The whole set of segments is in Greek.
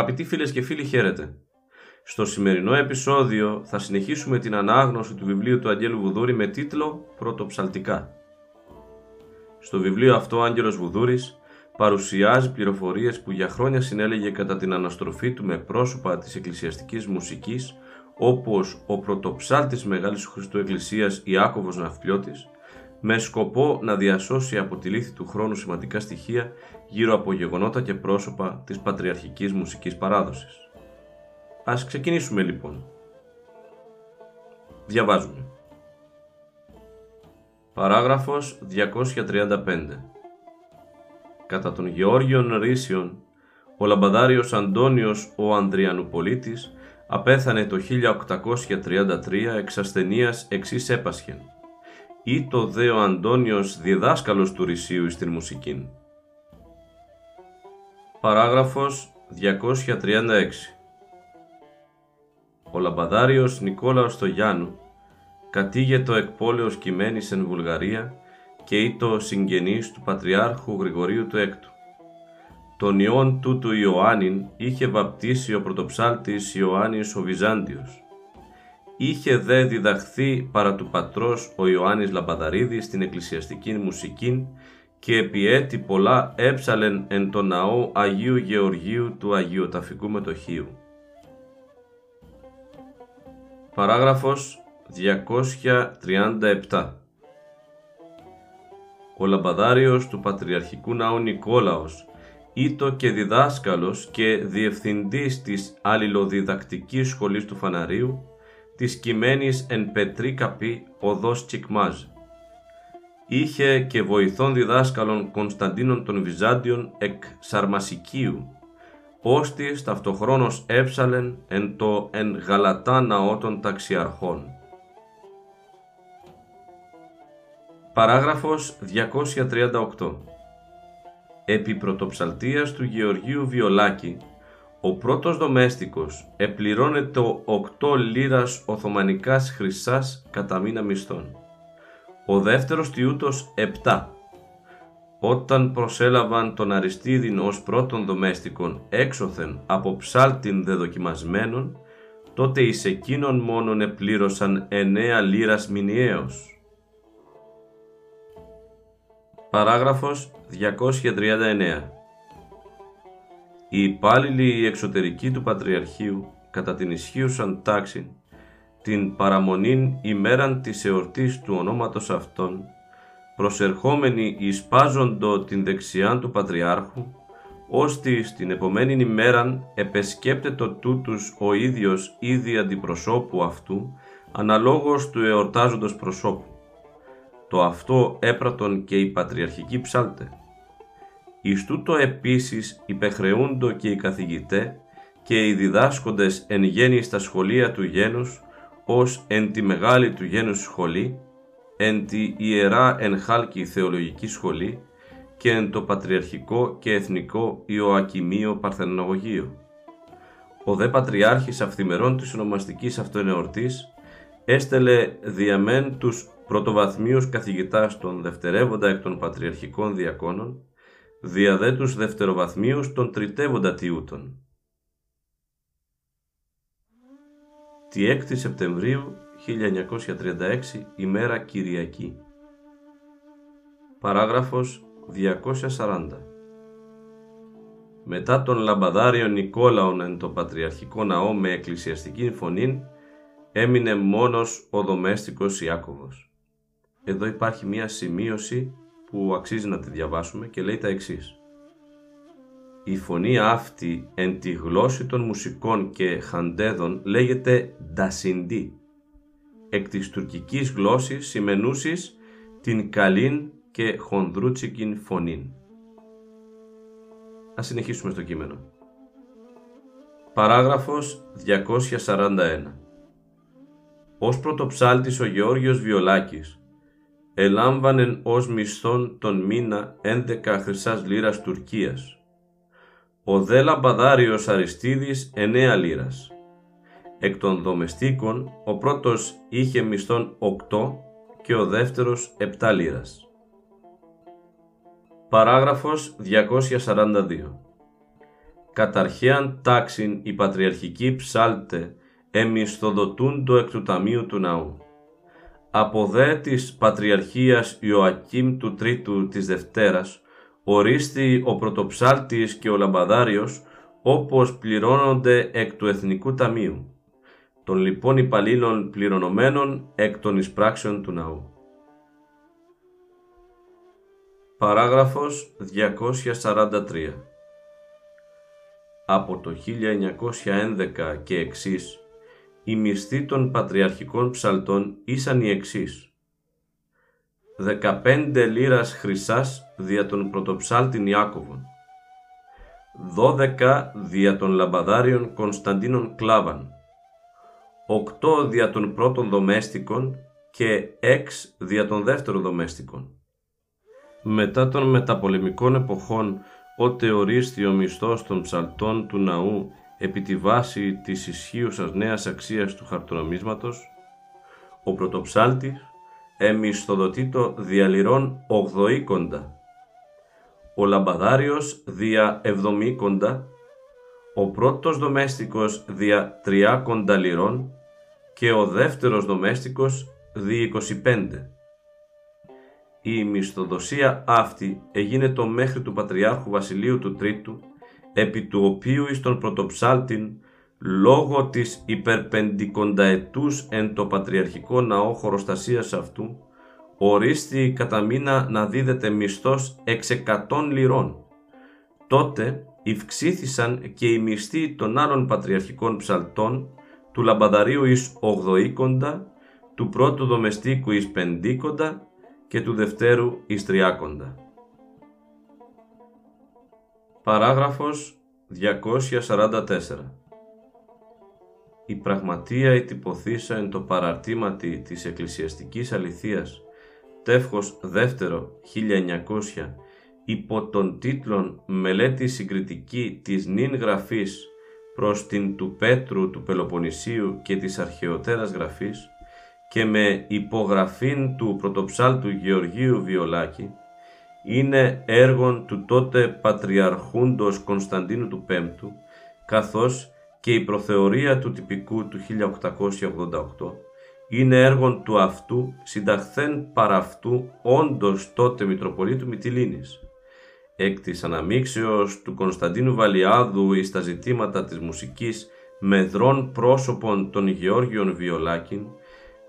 Αγαπητοί φίλες και φίλοι χαίρετε. Στο σημερινό επεισόδιο θα συνεχίσουμε την ανάγνωση του βιβλίου του Αγγέλου Βουδούρη με τίτλο «Πρωτοψαλτικά». Στο βιβλίο αυτό ο Άγγελος Βουδούρης παρουσιάζει πληροφορίες που για χρόνια συνέλεγε κατά την αναστροφή του με πρόσωπα της εκκλησιαστικής μουσικής όπως ο πρωτοψάλτης Μεγάλης Χριστού Εκκλησίας Ιάκωβος Ναυπλιώτης με σκοπό να διασώσει από τη λύθη του χρόνου σημαντικά στοιχεία γύρω από γεγονότα και πρόσωπα της πατριαρχικής μουσικής παράδοσης. Ας ξεκινήσουμε λοιπόν. Διαβάζουμε. Παράγραφος 235 Κατά τον Γεώργιον Ρήσιον, ο λαμπαδάριος Αντώνιος ο Ανδριανουπολίτης απέθανε το 1833 εξ ασθενείας εξής έπασχεν. Ή το δε ο Αντώνιος διδάσκαλος του Ρησίου στην μουσικήν. Παράγραφος 236 Ο λαμπαδάριος Νικόλαος το Γιάννου κατήγετο εκπόλεως κειμένης εν Βουλγαρία και ήτο συγγενής του Πατριάρχου Γρηγορίου του Έκτου. Τον ιόν τούτου Ιωάννην είχε βαπτίσει ο πρωτοψάλτης Ιωάννης ο Βυζάντιος. Είχε δε διδαχθεί παρά του πατρός ο Ιωάννης Λαμπαδαρίδης στην εκκλησιαστική μουσική και επί έτη πολλά έψαλεν εν το ναό Αγίου Γεωργίου του Αγίου Ταφικού Μετοχίου. Παράγραφος 237 Ο λαμπαδάριος του Πατριαρχικού Ναού Νικόλαος ήτο και διδάσκαλος και διευθυντής της αλληλοδιδακτικής σχολής του Φαναρίου της κειμένης εν Πετρή Καπή οδός Τσικμάζ. Είχε και βοηθών διδάσκαλων Κωνσταντίνων των Βυζάντιων εκ Σαρμασικίου, ώστις ταυτοχρόνως έψαλεν εν το εν γαλατά ναό των ταξιαρχών. Παράγραφος 238 Επί πρωτοψαλτίας του Γεωργίου Βιολάκη, ο πρώτος δομέστικος επληρώνεται 8 λίρας Οθωμανικάς χρυσάς κατά μήνα μισθών. Ο δεύτερος τιούτος 7. Όταν προσέλαβαν τον Αριστίδιν ως πρώτον δομέστικον έξωθεν από ψάλτην δεδοκιμασμένων, τότε εις εκείνον μόνον επλήρωσαν 9 λίρας μηνιαίως. Παράγραφος 239 Οι υπάλληλοι εξωτερικοί του Πατριαρχείου κατά την ισχύουσαν τάξη την παραμονήν ημέραν της εορτής του ονόματος αυτών προσερχόμενοι εισπάζοντο την δεξιάν του Πατριάρχου ώστε στην επομένη ημέραν επεσκέπτετο τούτους ο ίδιος ήδη αντιπροσώπου αυτού αναλόγως του εορτάζοντος προσώπου το αυτό έπρατον και οι πατριαρχικοί ψάλτε. Εις τούτο επίσης υπεχρεούντο και οι καθηγητέ και οι διδάσκοντες εν γέννη στα σχολεία του γένους, ως εν τη μεγάλη του γένους σχολή, εν τη ιερά εν χάλκη θεολογική σχολή και εν το πατριαρχικό και εθνικό Ιωακιμείο Παρθενογωγείο. Ο δε πατριάρχης αυθημερών της ονομαστικής αυτοενεορτής έστελε διαμέν τους πρωτοβαθμίους καθηγητάς των δευτερεύοντα εκ των πατριαρχικών διακόνων, διαδέ τους δευτεροβαθμίους των τριτεύοντα τιούτων. Τη 6η Σεπτεμβρίου 1936 ημέρα Κυριακή. Παράγραφος 240 μετά τον λαμπαδάριο Νικόλαον εν το Πατριαρχικό Ναό με εκκλησιαστική φωνή, έμεινε μόνος ο δομέστικος Ιάκωβος. Εδώ υπάρχει μία σημείωση που αξίζει να τη διαβάσουμε και λέει τα εξής. Η φωνή αυτή εν τη γλώσση των μουσικών και χαντέδων λέγεται «ντασιντή», εκ της τουρκικής γλώσσης σημενούσης την καλήν και χονδρούτσικην φωνήν. Ας συνεχίσουμε στο κείμενο. Παράγραφος 241 Ως πρωτοψάλτης ο Γεώργιος Βιολάκης ελάμβανεν ως μισθόν τον μήνα 11 χρυσάς λίρας Τουρκίας. Ο δε λαμπαδάριος Αριστίδης 9 λίρας. Εκ των δομεστίκων ο πρώτος είχε μισθόν 8 και ο δεύτερος 7 λίρας. Παράγραφος 242 Καταρχέαν τάξιν η πατριαρχική ψάλτε εμισθοδοτούντο εκ του ταμείου του ναού. Από δε της Πατριαρχίας Ιωακήμ του Τρίτου της Δευτέρας ορίστη ο πρωτοψάλτης και ο λαμπαδάριος όπως πληρώνονται εκ του Εθνικού Ταμείου, των λοιπόν υπαλλήλων πληρονομένων εκ των εισπράξεων του ναού. Παράγραφος 243 Από το 1911 και εξής, οι μισθοί των πατριαρχικών ψαλτών ήσαν οι εξής. 15 λίρας χρυσάς δια των πρωτοψάλτην Ιάκωβων, 12 δια των λαμπαδάριων Κωνσταντίνων Κλάβαν, 8 δια των πρώτων δομέστικων και 6 δια των δεύτερων δομέστικων. Μετά των μεταπολεμικών εποχών, ότε ορίστη ο μισθός των ψαλτών του ναού επί τη βάση της ισχύουσας νέας αξίας του χαρτονομίσματος, ο πρωτοψάλτης εμισθοδοτήτω διαλυρών ογδοήκοντα, ο λαμπαδάριος δια εβδομήκοντα, ο πρώτος δομέστικος δια τριάκοντα λιρών και ο δεύτερος δομέστικος δι 25. Η μισθοδοσία αυτή έγινε το μέχρι του Πατριάρχου Βασιλείου του Τρίτου, επί του οποίου εις τον πρωτοψάλτην, λόγω της υπερπεντικονταετούς εν το Πατριαρχικό Ναό χωροστασίας αυτού, ορίστη κατά μήνα να δίδεται μισθός εξ εκατόν λιρών. Τότε υυξήθησαν και οι μισθοί των άλλων πατριαρχικών ψαλτών, του λαμπαδαρίου εις ογδοήκοντα, του πρώτου δομεστίκου εις πεντήκοντα και του Δευτέρου Ιστριάκοντα. Παράγραφος 244 Η πραγματεία ετυπωθήσα εν το παραρτήματι της εκκλησιαστικής αληθείας τεύχος δεύτερο 1900 υπό τον τίτλον «Μελέτη συγκριτική της νυν γραφής προς την του Πέτρου του Πελοποννησίου και της αρχαιοτέρας γραφής» και με υπογραφήν του πρωτοψάλτου Γεωργίου Βιολάκη είναι έργον του τότε Πατριαρχούντος Κωνσταντίνου του Πέμπτου καθώς και η προθεωρία του τυπικού του 1888 είναι έργον του αυτού συνταχθέν παρά αυτού όντως τότε Μητροπολίτου Μυτιλίνης. Εκ της αναμίξεως του Κωνσταντίνου Βαλιάδου εις τα ζητήματα της μουσικής μεδρών πρόσωπων των Γεώργιων Βιολάκην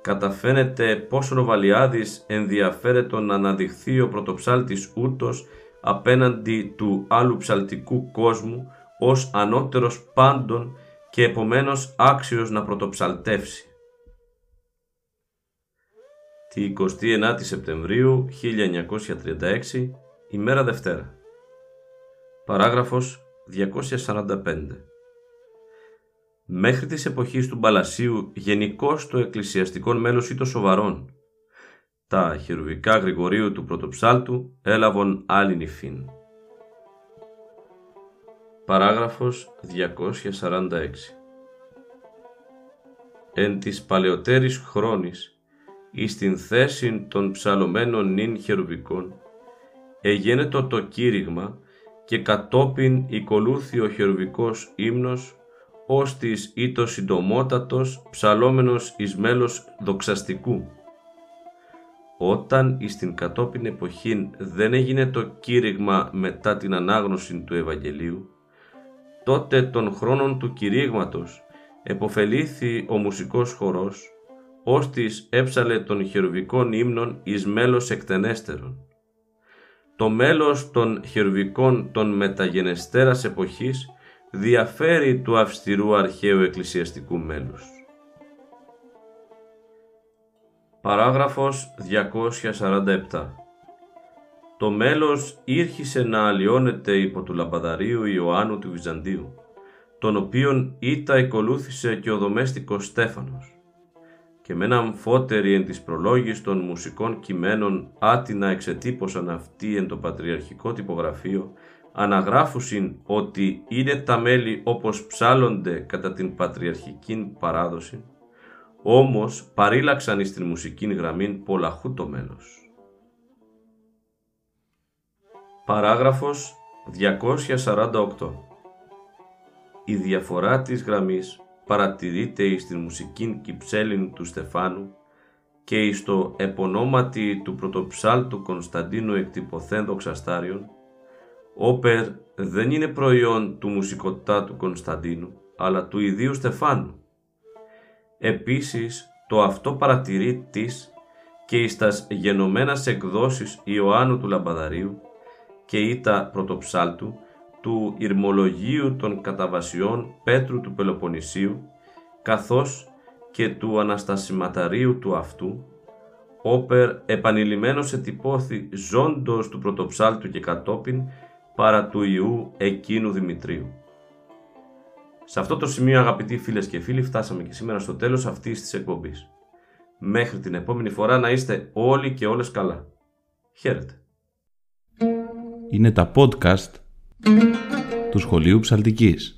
καταφαίνεται πόσο ο Βαλιάδης ενδιαφέρεται να αναδειχθεί ο πρωτοψάλτης ούτως απέναντι του άλλου ψαλτικού κόσμου ως ανώτερος πάντων και επομένως άξιος να πρωτοψαλτεύσει. Τη 29η Σεπτεμβρίου 1936, ημέρα Δευτέρα. Παράγραφος 245 Μέχρι της εποχής του Μπαλασίου γενικώς το εκκλησιαστικό μέλος ήταν σοβαρόν. Τα χερουβικά Γρηγορίου του πρωτοψάλτου έλαβον άλλη νυφήν. Παράγραφος 246 Εν της παλαιότερης χρόνης, εις την θέση των ψαλωμένων νυν χερουβικών, εγένετο το κήρυγμα και κατόπιν οικολούθη ο χερουβικός ύμνος ως της ή το συντομότατος ψαλόμενος εις μέλος δοξαστικού. Όταν εις την κατόπιν εποχήν δεν έγινε το κήρυγμα μετά την ανάγνωση του Ευαγγελίου, τότε των χρόνων του κηρύγματος εποφελήθη ο μουσικός χορός, ώστις έψαλε των χερουβικών ύμνων εις μέλος εκτενέστερων. Το μέλος των χερουβικών των μεταγενεστέρας εποχής διαφέρει του αυστηρού αρχαίου εκκλησιαστικού μέλους. Παράγραφος 247 Το μέλος ήρχισε να αλλοιώνεται υπό του λαμπαδαρίου Ιωάννου του Βυζαντίου, τον οποίον ήτα εκολούθησε και ο δομέστικος Στέφανος και με έναν φώτερη εν της προλόγης των μουσικών κειμένων άτινα εξετύπωσαν αυτοί εν το πατριαρχικό τυπογραφείο αναγράφουσιν ότι είναι τα μέλη όπως ψάλλονται κατά την πατριαρχική παράδοση, όμως παρήλαξαν εις την μουσική γραμμή πολλαχού το μέλος. Παράγραφος 248 Η διαφορά της γραμμής παρατηρείται εις την μουσική κυψέλιν του Στεφάνου και εις το επωνόματι του πρωτοψάλτου Κωνσταντίνου εκτυπωθέν δοξαστάριον, όπερ δεν είναι προϊόν του μουσικοτά του Κωνσταντίνου, αλλά του ιδίου Στεφάνου. Επίσης, το αυτό παρατηρεί της και εις τας γενομένας εκδόσεις Ιωάννου του Λαμπαδαρίου και ήτα πρωτοψάλτου του Ηρμολογίου των Καταβασιών Πέτρου του Πελοποννησίου, καθώς και του Αναστασιματαρίου του αυτού, όπερ επανειλημμένος ετυπώθη ζώντος του πρωτοψάλτου και κατόπιν παρά του Ιού εκείνου Δημητρίου. Σε αυτό το σημείο αγαπητοί φίλες και φίλοι φτάσαμε και σήμερα στο τέλος αυτής της εκπομπής. Μέχρι την επόμενη φορά να είστε όλοι και όλες καλά. Χαίρετε. Είναι τα podcast του Σχολείου Ψαλτικής.